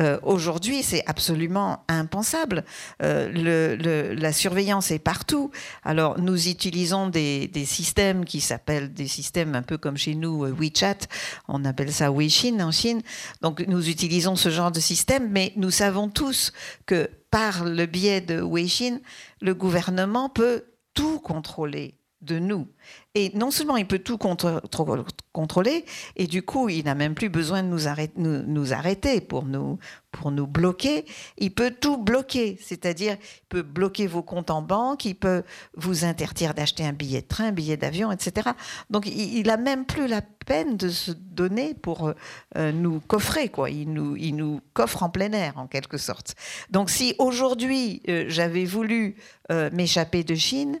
Euh, aujourd'hui, c'est absolument impensable. Euh, la surveillance est partout. Alors, nous utilisons des, systèmes qui s'appellent des systèmes un peu comme chez nous euh, WeChat. On appelle ça WeChin en Chine. Donc, nous utilisons ce genre de système, mais nous savons tous que par le biais de WeChin, le gouvernement peut tout contrôler de nous. Et non seulement il peut tout contrôler, et du coup, il n'a même plus besoin de nous arrêter, nous, arrêter pour, nous, pour nous bloquer. Il peut tout bloquer, c'est-à-dire il peut bloquer vos comptes en banque, il peut vous interdire d'acheter un billet de train, un billet d'avion, etc. Donc il n'a même plus la peine de se donner pour euh, nous coffrer, quoi. Il nous, il nous coffre en plein air, en quelque sorte. Donc si aujourd'hui euh, j'avais voulu euh, m'échapper de Chine,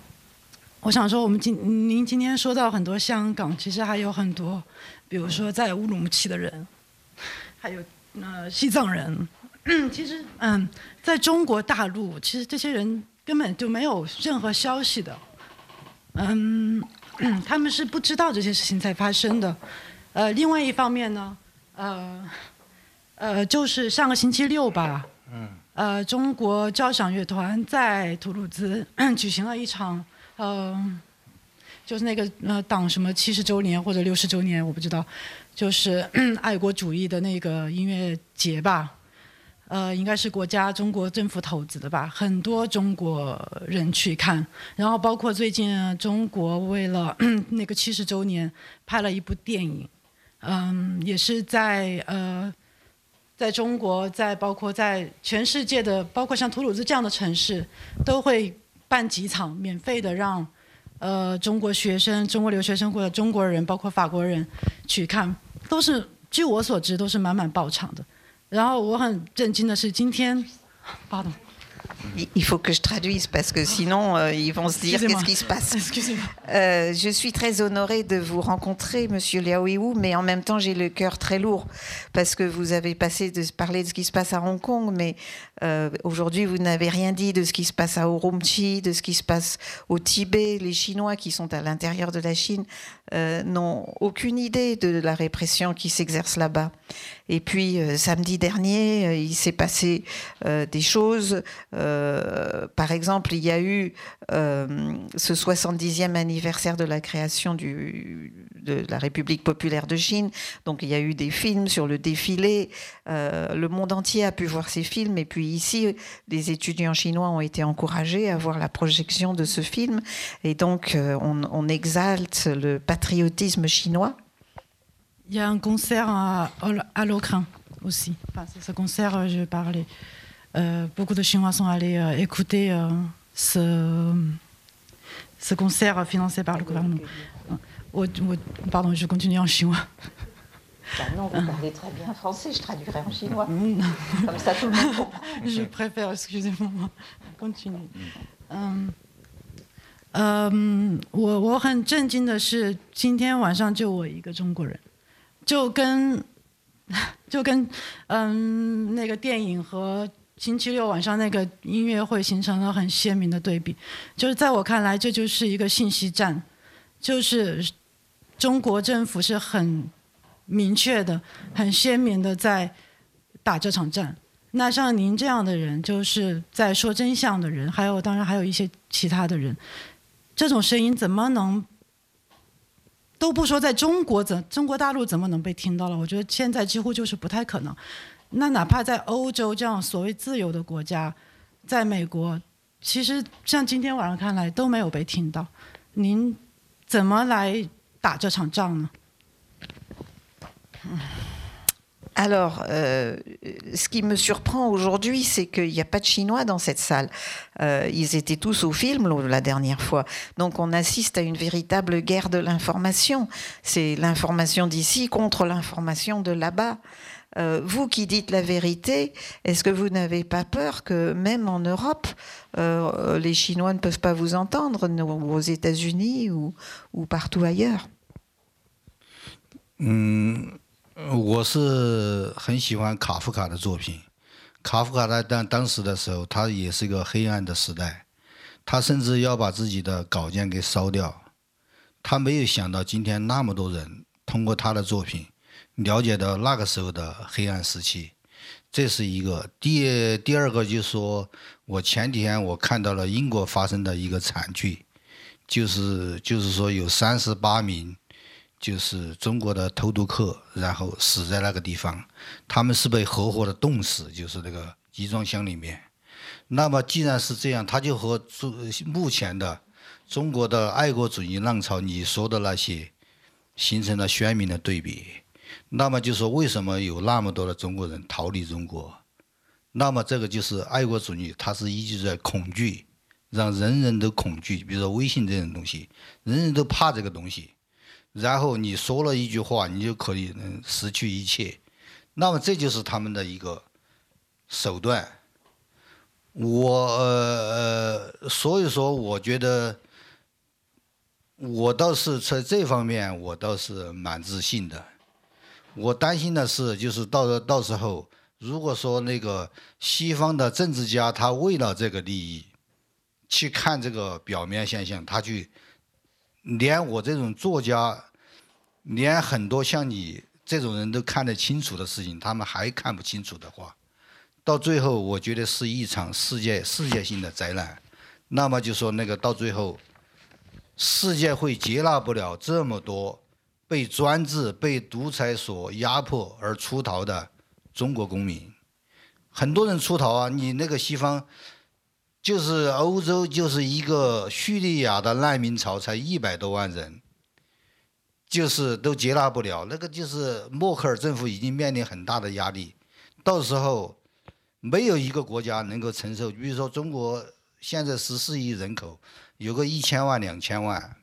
我想说，我们今您今天说到很多香港，其实还有很多，比如说在乌鲁木齐的人，还有呃西藏人。其实，嗯，在中国大陆，其实这些人根本就没有任何消息的。嗯，他们是不知道这些事情在发生的。呃，另外一方面呢，呃，呃，就是上个星期六吧，嗯，呃，中国交响乐团在图鲁兹 举行了一场，呃，就是那个呃党什么七十周年或者六十周年，我不知道，就是 爱国主义的那个音乐节吧。呃，应该是国家中国政府投资的吧，很多中国人去看，然后包括最近中国为了 那个七十周年拍了一部电影，嗯，也是在呃，在中国，在包括在全世界的，包括像图鲁兹这样的城市，都会办几场免费的，让呃中国学生、中国留学生或者中国人，包括法国人去看，都是据我所知都是满满爆场的。然后我很震惊的是，今天八栋。Il faut que je traduise parce que sinon euh, ils vont se dire qu'est-ce qui se passe. Euh, je suis très honorée de vous rencontrer, Monsieur Liao Yiwu, mais en même temps j'ai le cœur très lourd parce que vous avez passé de parler de ce qui se passe à Hong Kong, mais euh, aujourd'hui vous n'avez rien dit de ce qui se passe à Urumqi, de ce qui se passe au Tibet. Les Chinois qui sont à l'intérieur de la Chine n'ont aucune idée de la répression qui s'exerce là-bas. Et puis samedi dernier, il s'est passé des choses. Euh, par exemple, il y a eu euh, ce 70e anniversaire de la création de la République populaire de Chine. Donc il y a eu des films sur le défilé. Euh, le monde entier a pu voir ces films. Et puis ici, les étudiants chinois ont été encouragés à voir la projection de ce film. Et donc on, exalte le patriotisme chinois. Il y a un concert à, à aussi. Enfin, c'est ce concert, je parlais. Euh, beaucoup de Chinois sont allés euh, écouter euh, ce, ce concert financé par le gouvernement. pardon, je continue en chinois. non, vous parlez très bien français, je traduirai en chinois. Comme ça, tout le monde comprend. Je préfère, excusez-moi, continue. 嗯，我我很震惊的是，今天晚上就我一个中国人， 就跟 就跟嗯那个电影和星期六晚上那个音乐会形成了很鲜明的对比，就是在我看来，这就是一个信息战，就是中国政府是很明确的、很鲜明的在打这场战。那像您这样的人，就是在说真相的人，还有当然还有一些其他的人，这种声音怎么能都不说在中国怎中国大陆怎么能被听到了？我觉得现在几乎就是不太可能。那哪怕在欧洲这样所谓自由的国家，在美国，其实像今天晚上看来都没有被听到。您怎么来打这场仗呢嗯？Alors, ce qui me surprend aujourd'hui, c'est qu'il n'y a pas de Chinois dans cette salle. Ils étaient tous au film la dernière fois. Donc, on assiste à une véritable guerre de l'information. C'est l'information d'ici contre l'information de là-bas. Euh, vous qui dites la vérité, est-ce que vous n'avez pas peur que même en Europe, euh, les Chinois ne peuvent pas vous entendre, aux États-Unis ou, ou partout ailleurs? 嗯，我是很喜欢卡夫卡的作品。卡夫卡在当当时的时候，他也是一个黑暗的时代，他甚至要把自己的稿件给烧掉。他没有想到今天那么多人通过他的作品。了解到那个时候的黑暗时期，这是一个。第第二个就是说，我前几天我看到了英国发生的一个惨剧，就是就是说有三十八名就是中国的偷渡客，然后死在那个地方，他们是被活活的冻死，就是那个集装箱里面。那么既然是这样，他就和中目前的中国的爱国主义浪潮你说的那些形成了鲜明的对比。那么就说，为什么有那么多的中国人逃离中国？那么这个就是爱国主义，它是依据在恐惧，让人人都恐惧。比如说微信这种东西，人人都怕这个东西，然后你说了一句话，你就可以能失去一切。那么这就是他们的一个手段。我呃，所以说我觉得，我倒是在这方面我倒是蛮自信的。我担心的是，就是到到时候，如果说那个西方的政治家他为了这个利益，去看这个表面现象，他去连我这种作家，连很多像你这种人都看得清楚的事情，他们还看不清楚的话，到最后我觉得是一场世界世界性的灾难。那么就说那个到最后，世界会接纳不了这么多。被专制、被独裁所压迫而出逃的中国公民，很多人出逃啊！你那个西方，就是欧洲，就是一个叙利亚的难民潮，才一百多万人，就是都接纳不了。那个就是默克尔政府已经面临很大的压力，到时候没有一个国家能够承受。比如说中国现在十四亿人口，有个一千万、两千万，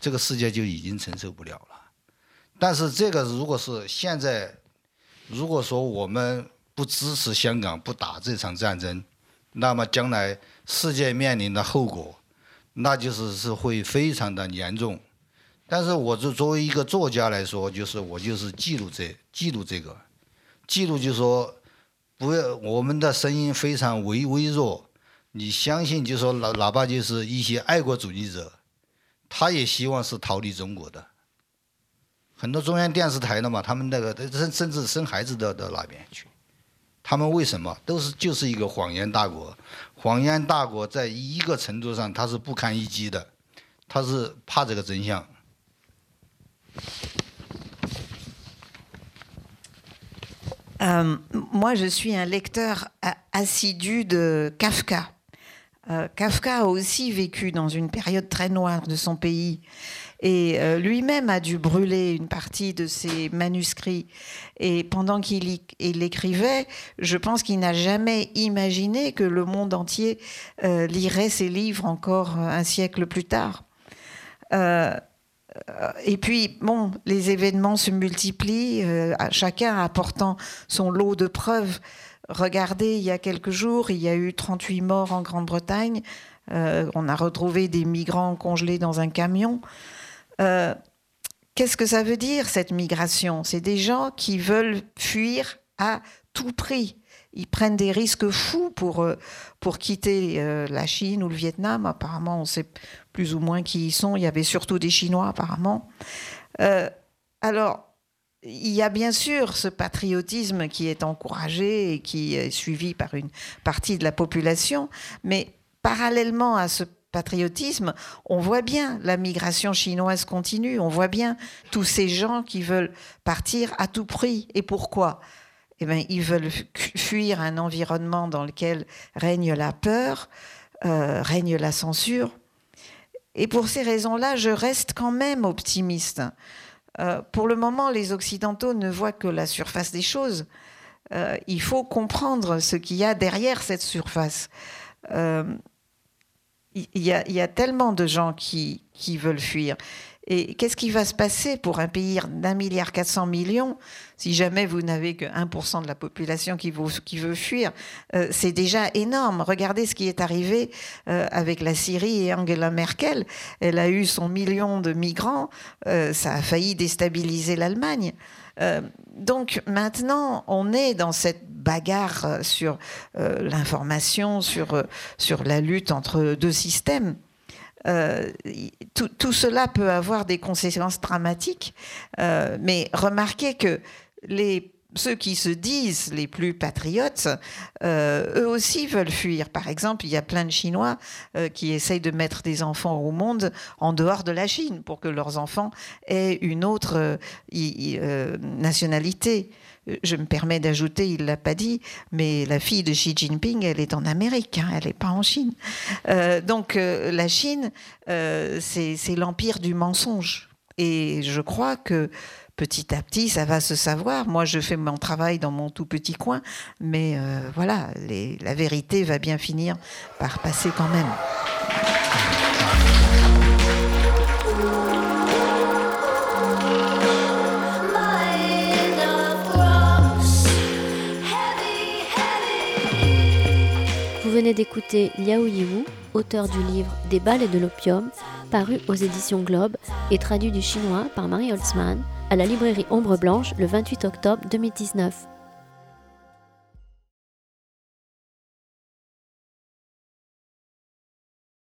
这个世界就已经承受不了了。但是这个如果是现在，如果说我们不支持香港不打这场战争，那么将来世界面临的后果，那就是是会非常的严重。但是我就作为一个作家来说，就是我就是记录这记录这个，记录就是说，不要我们的声音非常微微弱，你相信就说哪哪怕就是一些爱国主义者，他也希望是逃离中国的。很多中央电视台的嘛，他们那个甚甚至生孩子都到那边去，他们为什么都是就是一个谎言大国？谎言大国在一个程度上，他是不堪一击的，他是怕这个真相。嗯，moi je suis un lecteur assidu de Kafka. Kafka a aussi vécu dans une période très noire de son pays. Et euh, lui-même a dû brûler une partie de ses manuscrits. Et pendant qu'il écrivait, je pense qu'il n'a jamais imaginé que le monde entier euh, lirait ses livres encore un siècle plus tard. Euh, et puis, bon, les événements se multiplient, chacun apportant son lot de preuves. Regardez, il y a quelques jours, il y a eu 38 morts en Grande-Bretagne. on a retrouvé des migrants congelés dans un camion. Euh, qu'est-ce que ça veut dire cette migration? C'est des gens qui veulent fuir à tout prix. Ils prennent des risques fous pour, euh, pour quitter euh, la Chine ou le Vietnam. Apparemment, on sait plus ou moins qui ils sont. Il y avait surtout des Chinois, apparemment. alors, il y a bien sûr ce patriotisme qui est encouragé et qui est suivi par une partie de la population, mais parallèlement à ce on voit bien la migration chinoise continue, on voit bien tous ces gens qui veulent partir à tout prix. Et pourquoi? Eh bien, ils veulent fuir un environnement dans lequel règne la peur, euh, règne la censure. Et pour ces raisons-là, je reste quand même optimiste. Euh, pour le moment, les Occidentaux ne voient que la surface des choses. Euh, il faut comprendre ce qu'il y a derrière cette surface il y, a, tellement de gens qui, qui veulent fuir. Et qu'est-ce qui va se passer pour un pays d'un milliard 400 millions si jamais vous n'avez que 1% de la population qui, qui veut fuir? Euh, C'est déjà énorme. Regardez ce qui est arrivé euh, avec la Syrie et Angela Merkel. Elle a eu son million de migrants. Euh, ça a failli déstabiliser l'Allemagne. Donc maintenant, on est dans cette bagarre euh, sur euh, l'information, sur, euh, sur la lutte entre deux systèmes. tout, cela peut avoir des conséquences dramatiques, mais remarquez que les, ceux qui se disent les plus patriotes, eux aussi veulent fuir. Par exemple, il y a plein de Chinois qui essayent de mettre des enfants au monde en dehors de la Chine pour que leurs enfants aient une autre nationalité je me permets d'ajouter, il l'a pas dit, mais la fille de Xi Jinping, elle est en Amérique, hein, elle n'est pas en Chine. Euh, donc euh, la Chine, euh, c'est l'empire du mensonge. Et je crois que petit à petit, ça va se savoir. Moi, je fais mon travail dans mon tout petit coin, mais euh, voilà, la vérité va bien finir par passer quand même. Vous venez d'écouter Liao Yiwu, auteur du livre Des balles et de l'opium, paru aux éditions Globe et traduit du chinois par Marie Holtzmann à la librairie Ombre Blanche le 28 octobre 2019.